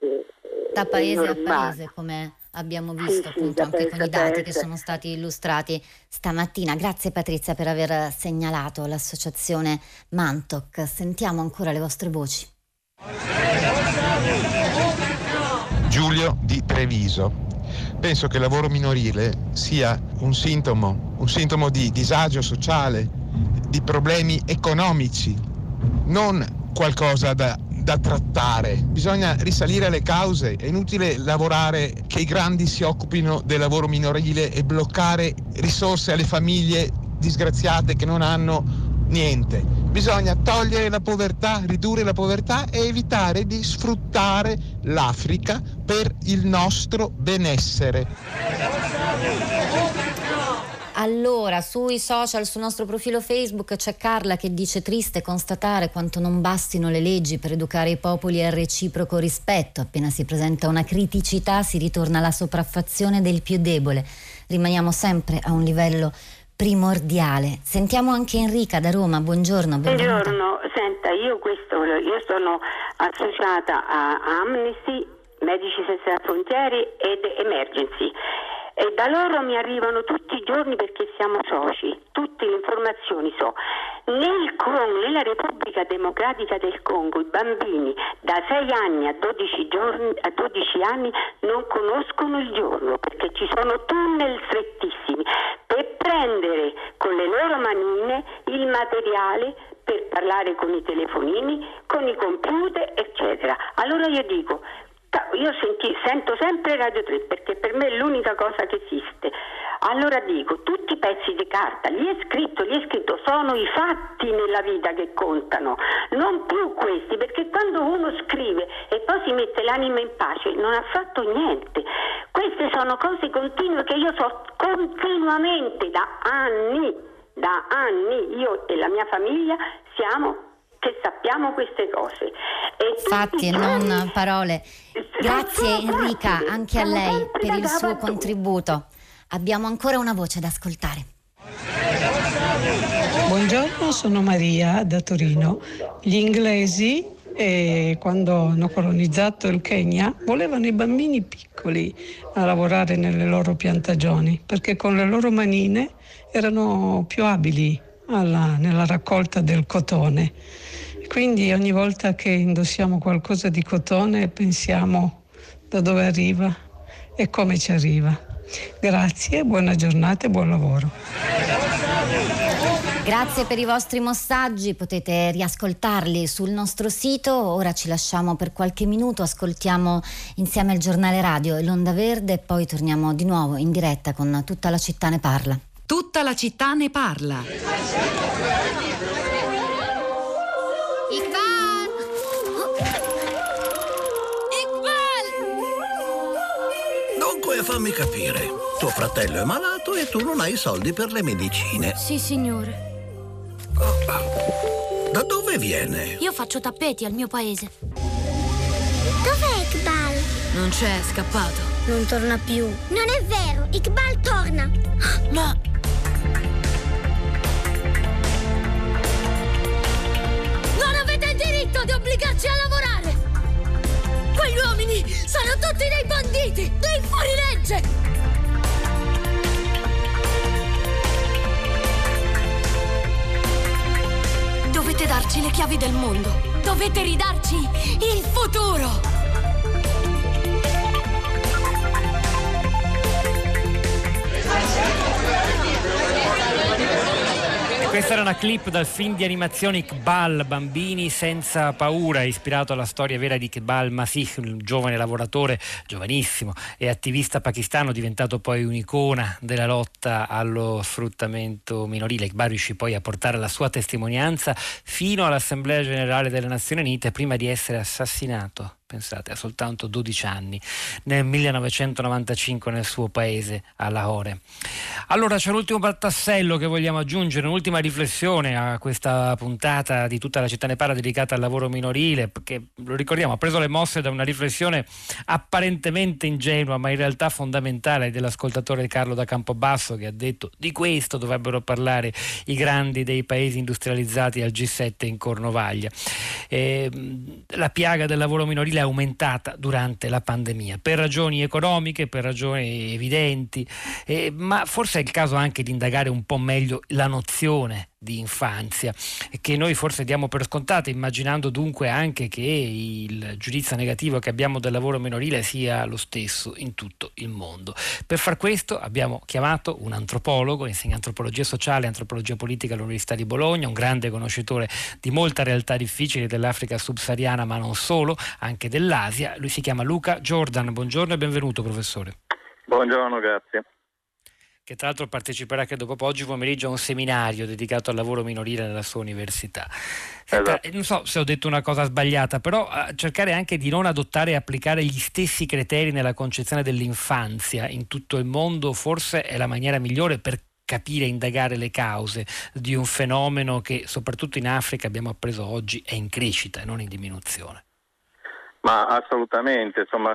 eh, da paese a paese come abbiamo visto sì, appunto sì, anche con i dati che sono stati illustrati stamattina. Grazie Patrizia per aver segnalato l'associazione Mantoc. Sentiamo ancora le vostre voci. Giulio di Treviso. Penso che il lavoro minorile sia un sintomo, un sintomo di disagio sociale, di problemi economici, non qualcosa da, da trattare. Bisogna risalire alle cause, è inutile lavorare che i grandi si occupino del lavoro minorile e bloccare risorse alle famiglie disgraziate che non hanno niente. Bisogna togliere la povertà, ridurre la povertà e evitare di sfruttare l'Africa per il nostro benessere. Allora, sui social, sul nostro profilo Facebook c'è Carla che dice triste constatare quanto non bastino le leggi per educare i popoli al reciproco rispetto. Appena si presenta una criticità si ritorna alla sopraffazione del più debole. Rimaniamo sempre a un livello primordiale. Sentiamo anche Enrica da Roma, buongiorno. Benvenuta. Buongiorno, senta, io, questo, io sono associata a Amnesty, Medici Senza Frontiere ed Emergency e da loro mi arrivano tutti i giorni perché siamo soci, tutte le informazioni so. Nel Congo, nella Repubblica Democratica del Congo i bambini da 6 anni a 12, giorni, a 12 anni non conoscono il giorno perché ci sono tunnel strettissimi per prendere con le loro manine il materiale per parlare con i telefonini, con i computer, eccetera. Allora io dico, io senti, sento sempre Radio 3 perché per me è l'unica cosa che esiste. Allora dico, tutti i pezzi di carta, lì è scritto, lì è scritto, sono i fatti nella vita che contano, non più questi, perché quando uno scrive e poi si mette l'anima in pace non ha fatto niente. Queste sono cose continue che io so continuamente da anni, da anni, io e la mia famiglia siamo che sappiamo queste cose. E Fatti e non parole. Grazie Enrica anche a lei per il suo contributo. Abbiamo ancora una voce da ascoltare. Buongiorno, sono Maria da Torino. Gli inglesi, eh, quando hanno colonizzato il Kenya, volevano i bambini piccoli a lavorare nelle loro piantagioni perché con le loro manine erano più abili alla, nella raccolta del cotone. Quindi ogni volta che indossiamo qualcosa di cotone pensiamo da dove arriva e come ci arriva. Grazie, buona giornata e buon lavoro. Grazie per i vostri messaggi, potete riascoltarli sul nostro sito. Ora ci lasciamo per qualche minuto, ascoltiamo insieme il giornale radio e l'Onda Verde e poi torniamo di nuovo in diretta con Tutta la città ne parla. Tutta la città ne parla. Dunque fammi capire. Tuo fratello è malato e tu non hai soldi per le medicine. Sì, signore. Oh, da dove viene? Io faccio tappeti al mio paese. Dov'è Iqbal? Non c'è, è scappato. Non torna più. Non è vero, Iqbal torna. Ma... diritto di obbligarci a lavorare! Quegli uomini sono tutti dei banditi, dei fuorilegge! Dovete darci le chiavi del mondo. Dovete ridarci il futuro. Questa era una clip dal film di animazione Iqbal, Bambini senza paura, ispirato alla storia vera di Iqbal Masih, un giovane lavoratore, giovanissimo e attivista pakistano, diventato poi un'icona della lotta allo sfruttamento minorile. Iqbal riuscì poi a portare la sua testimonianza fino all'Assemblea Generale delle Nazioni Unite prima di essere assassinato pensate, ha soltanto 12 anni, nel 1995 nel suo paese, a Lahore. Allora c'è l'ultimo tassello che vogliamo aggiungere, un'ultima riflessione a questa puntata di tutta la città ne parla dedicata al lavoro minorile, che lo ricordiamo, ha preso le mosse da una riflessione apparentemente ingenua, ma in realtà fondamentale dell'ascoltatore Carlo da Campobasso che ha detto di questo dovrebbero parlare i grandi dei paesi industrializzati al G7 in Cornovaglia. Eh, la piaga del lavoro minorile è aumentata durante la pandemia per ragioni economiche, per ragioni evidenti, eh, ma forse è il caso anche di indagare un po' meglio la nozione di infanzia, che noi forse diamo per scontate, immaginando dunque anche che il giudizio negativo che abbiamo del lavoro minorile sia lo stesso in tutto il mondo. Per far questo abbiamo chiamato un antropologo, insegna antropologia sociale e antropologia politica all'Università di Bologna, un grande conoscitore di molte realtà difficili dell'Africa subsahariana, ma non solo, anche dell'Asia. Lui si chiama Luca Jordan. Buongiorno e benvenuto, professore. Buongiorno, grazie che tra l'altro parteciperà credo proprio oggi pomeriggio a un seminario dedicato al lavoro minorile nella sua università. Senta, esatto. Non so se ho detto una cosa sbagliata, però uh, cercare anche di non adottare e applicare gli stessi criteri nella concezione dell'infanzia in tutto il mondo forse è la maniera migliore per capire e indagare le cause di un fenomeno che soprattutto in Africa abbiamo appreso oggi è in crescita e non in diminuzione. Ma assolutamente, insomma,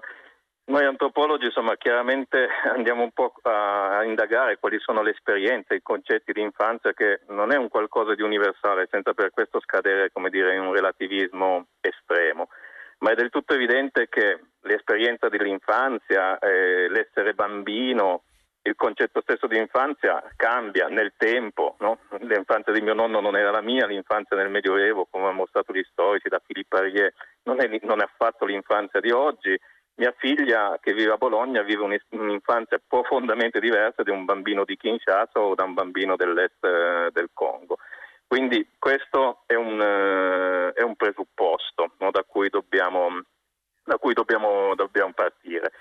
noi antropologi insomma, chiaramente andiamo un po' a, indagare quali sono le esperienze, i concetti di infanzia che non è un qualcosa di universale senza per questo scadere dire, in un relativismo estremo, ma è del tutto evidente che l'esperienza dell'infanzia, eh, l'essere bambino, il concetto stesso di infanzia cambia nel tempo, no? l'infanzia di mio nonno non era la mia, l'infanzia nel Medioevo, come hanno mostrato gli storici da Filippo Ariè, non non è affatto l'infanzia di oggi mia figlia che vive a Bologna vive un'infanzia profondamente diversa di un bambino di Kinshasa o da un bambino dell'est del Congo. Quindi questo è un, è un presupposto no, da cui, dobbiamo, da cui dobbiamo, dobbiamo, partire.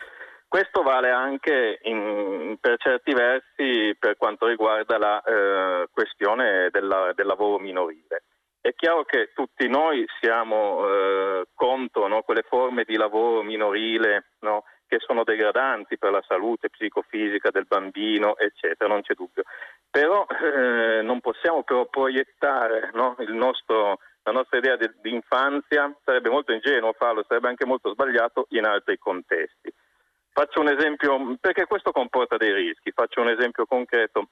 Questo vale anche in, per certi versi per quanto riguarda la eh, questione della, del lavoro minorile. È chiaro che tutti noi siamo eh, contro no, quelle forme di lavoro minorile no, che sono degradanti per la salute psicofisica del bambino, eccetera, non c'è dubbio. Però eh, non possiamo però proiettare no, nostro, la nostra idea di, di infanzia, sarebbe molto ingenuo farlo, sarebbe anche molto sbagliato in altri contesti. Faccio un esempio, perché questo comporta dei rischi, faccio un esempio concreto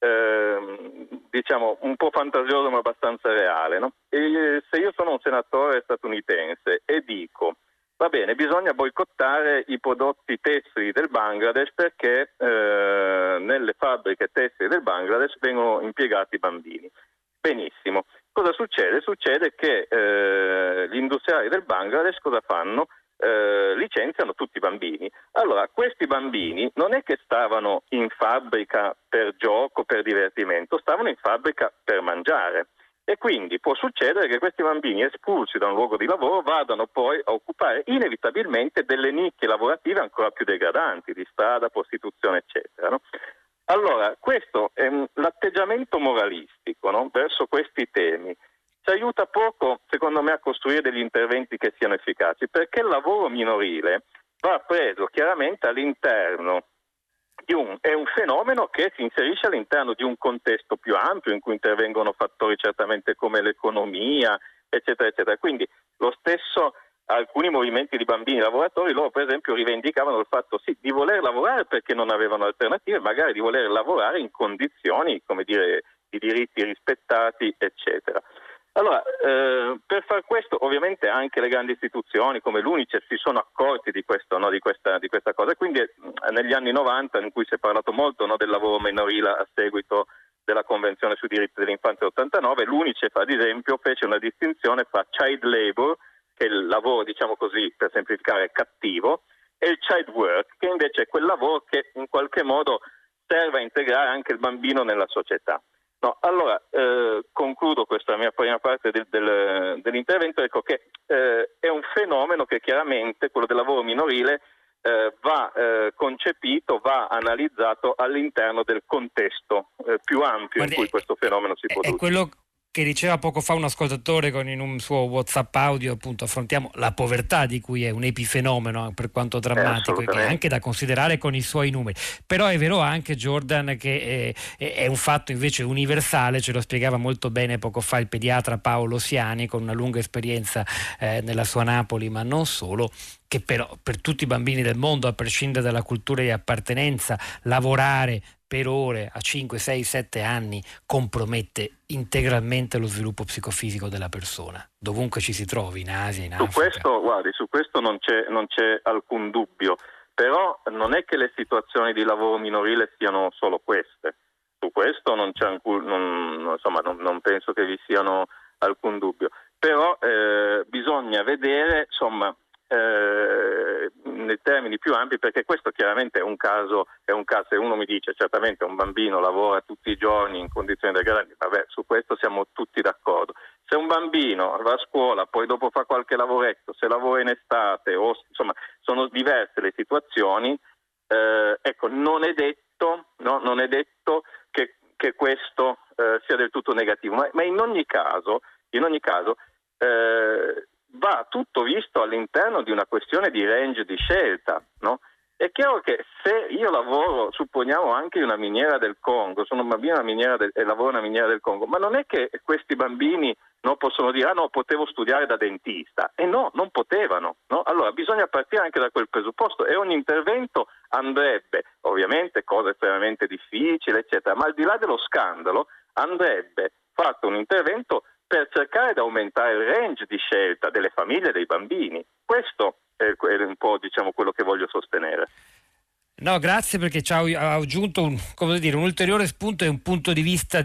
eh, diciamo un po' fantasioso ma abbastanza reale. No? se io sono un senatore statunitense e dico va bene, bisogna boicottare i prodotti tessili del Bangladesh perché eh, nelle fabbriche tessili del Bangladesh vengono impiegati bambini. Benissimo. Cosa succede? Succede che eh, gli industriali del Bangladesh cosa fanno? Eh, licenziano tutti i bambini. Allora, questi bambini non è che stavano in fabbrica per gioco, per divertimento, stavano in fabbrica per mangiare. E quindi può succedere che questi bambini espulsi da un luogo di lavoro vadano poi a occupare inevitabilmente delle nicchie lavorative ancora più degradanti, di strada, prostituzione, eccetera. No? Allora, questo è l'atteggiamento moralistico no? verso questi temi ci aiuta poco, secondo me, a costruire degli interventi che siano efficaci, perché il lavoro minorile va preso chiaramente all'interno di un, è un fenomeno che si inserisce all'interno di un contesto più ampio in cui intervengono fattori certamente come l'economia, eccetera, eccetera. Quindi lo stesso alcuni movimenti di bambini lavoratori, loro per esempio rivendicavano il fatto sì, di voler lavorare perché non avevano alternative, magari di voler lavorare in condizioni, come dire, di diritti rispettati, eccetera. Allora, eh, per far questo ovviamente anche le grandi istituzioni come l'Unicef si sono accorti di, questo, no, di, questa, di questa, cosa e quindi eh, negli anni 90 in cui si è parlato molto no, del lavoro minorile a seguito della Convenzione sui diritti dell'infanzia 89, l'Unicef ad esempio fece una distinzione fra child labor, che è il lavoro diciamo così per semplificare cattivo, e il child work, che invece è quel lavoro che in qualche modo serve a integrare anche il bambino nella società. No, allora eh, concludo questa mia prima parte del, del, dell'intervento, ecco che eh, è un fenomeno che chiaramente, quello del lavoro minorile, eh, va eh, concepito, va analizzato all'interno del contesto eh, più ampio Guardi, in cui questo fenomeno si produce. Quello che diceva poco fa un ascoltatore con in un suo WhatsApp audio, appunto, affrontiamo la povertà di cui è un epifenomeno per quanto eh, drammatico, che è anche da considerare con i suoi numeri. Però è vero anche, Jordan, che è, è, un fatto invece universale, ce lo spiegava molto bene poco fa il pediatra Paolo Siani, con una lunga esperienza eh, nella sua Napoli, ma non solo, che però per tutti i bambini del mondo, a prescindere dalla cultura di appartenenza, lavorare per ore a 5, 6, 7 anni compromette integralmente lo sviluppo psicofisico della persona, dovunque ci si trovi, in Asia, in Africa. Su questo, guardi, su questo non c'è, non c'è alcun dubbio, però non è che le situazioni di lavoro minorile siano solo queste. su questo non, alcun, non, insomma, non, penso che vi siano alcun dubbio. Però eh, bisogna vedere insomma, eh, nei termini più ampi perché questo chiaramente è un caso, è un caso, se uno mi dice certamente un bambino lavora tutti i giorni in condizioni degradanti, vabbè su questo siamo tutti d'accordo. Se un bambino va a scuola, poi dopo fa qualche lavoretto, se lavora in estate, o, insomma sono diverse le situazioni, eh, ecco non è detto, no, non è detto che, che questo eh, sia del tutto negativo, ma, ma in ogni caso, in ogni caso eh, va tutto visto all'interno di una questione di range di scelta. No? È chiaro che se io lavoro, supponiamo anche in una miniera del Congo, sono un bambino del, e lavoro in una miniera del Congo, ma non è che questi bambini no, possono dire ah no, potevo studiare da dentista. E no, non potevano. No? Allora bisogna partire anche da quel presupposto e ogni intervento andrebbe, ovviamente cose estremamente difficili, eccetera, ma al di là dello scandalo andrebbe fatto un intervento per cercare di aumentare il range di scelta delle famiglie e dei bambini. Questo è un po' diciamo, quello che voglio sostenere. No, grazie perché ci ha aggiunto un, dire, un, ulteriore spunto e un punto di vista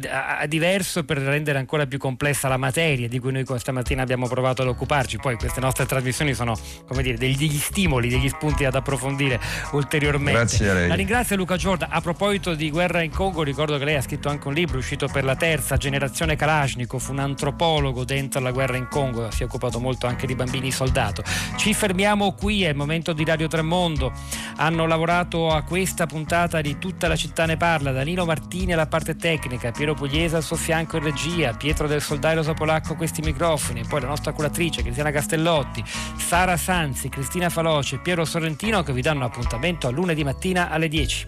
diverso per rendere ancora più complessa la materia di cui noi questa mattina abbiamo provato ad occuparci. Poi queste nostre trasmissioni sono dire, degli stimoli, degli spunti ad approfondire ulteriormente. Grazie a lei. La ringrazio Luca Giorda. A proposito di guerra in Congo, ricordo che lei ha scritto anche un libro uscito per la terza generazione Kalashnikov, un antropologo dentro la guerra in Congo, si è occupato molto anche di bambini soldato. Ci fermiamo qui, è il momento di Radio Tremondo. Hanno lavorato a questa puntata di Tutta la città ne parla. Danilo Martini alla parte tecnica, Piero Pugliese al suo fianco in regia, Pietro del Soldario Sapolacco a questi microfoni, poi la nostra curatrice Cristiana Castellotti, Sara Sanzi, Cristina Faloce, Piero Sorrentino che vi danno appuntamento a lunedì mattina alle 10.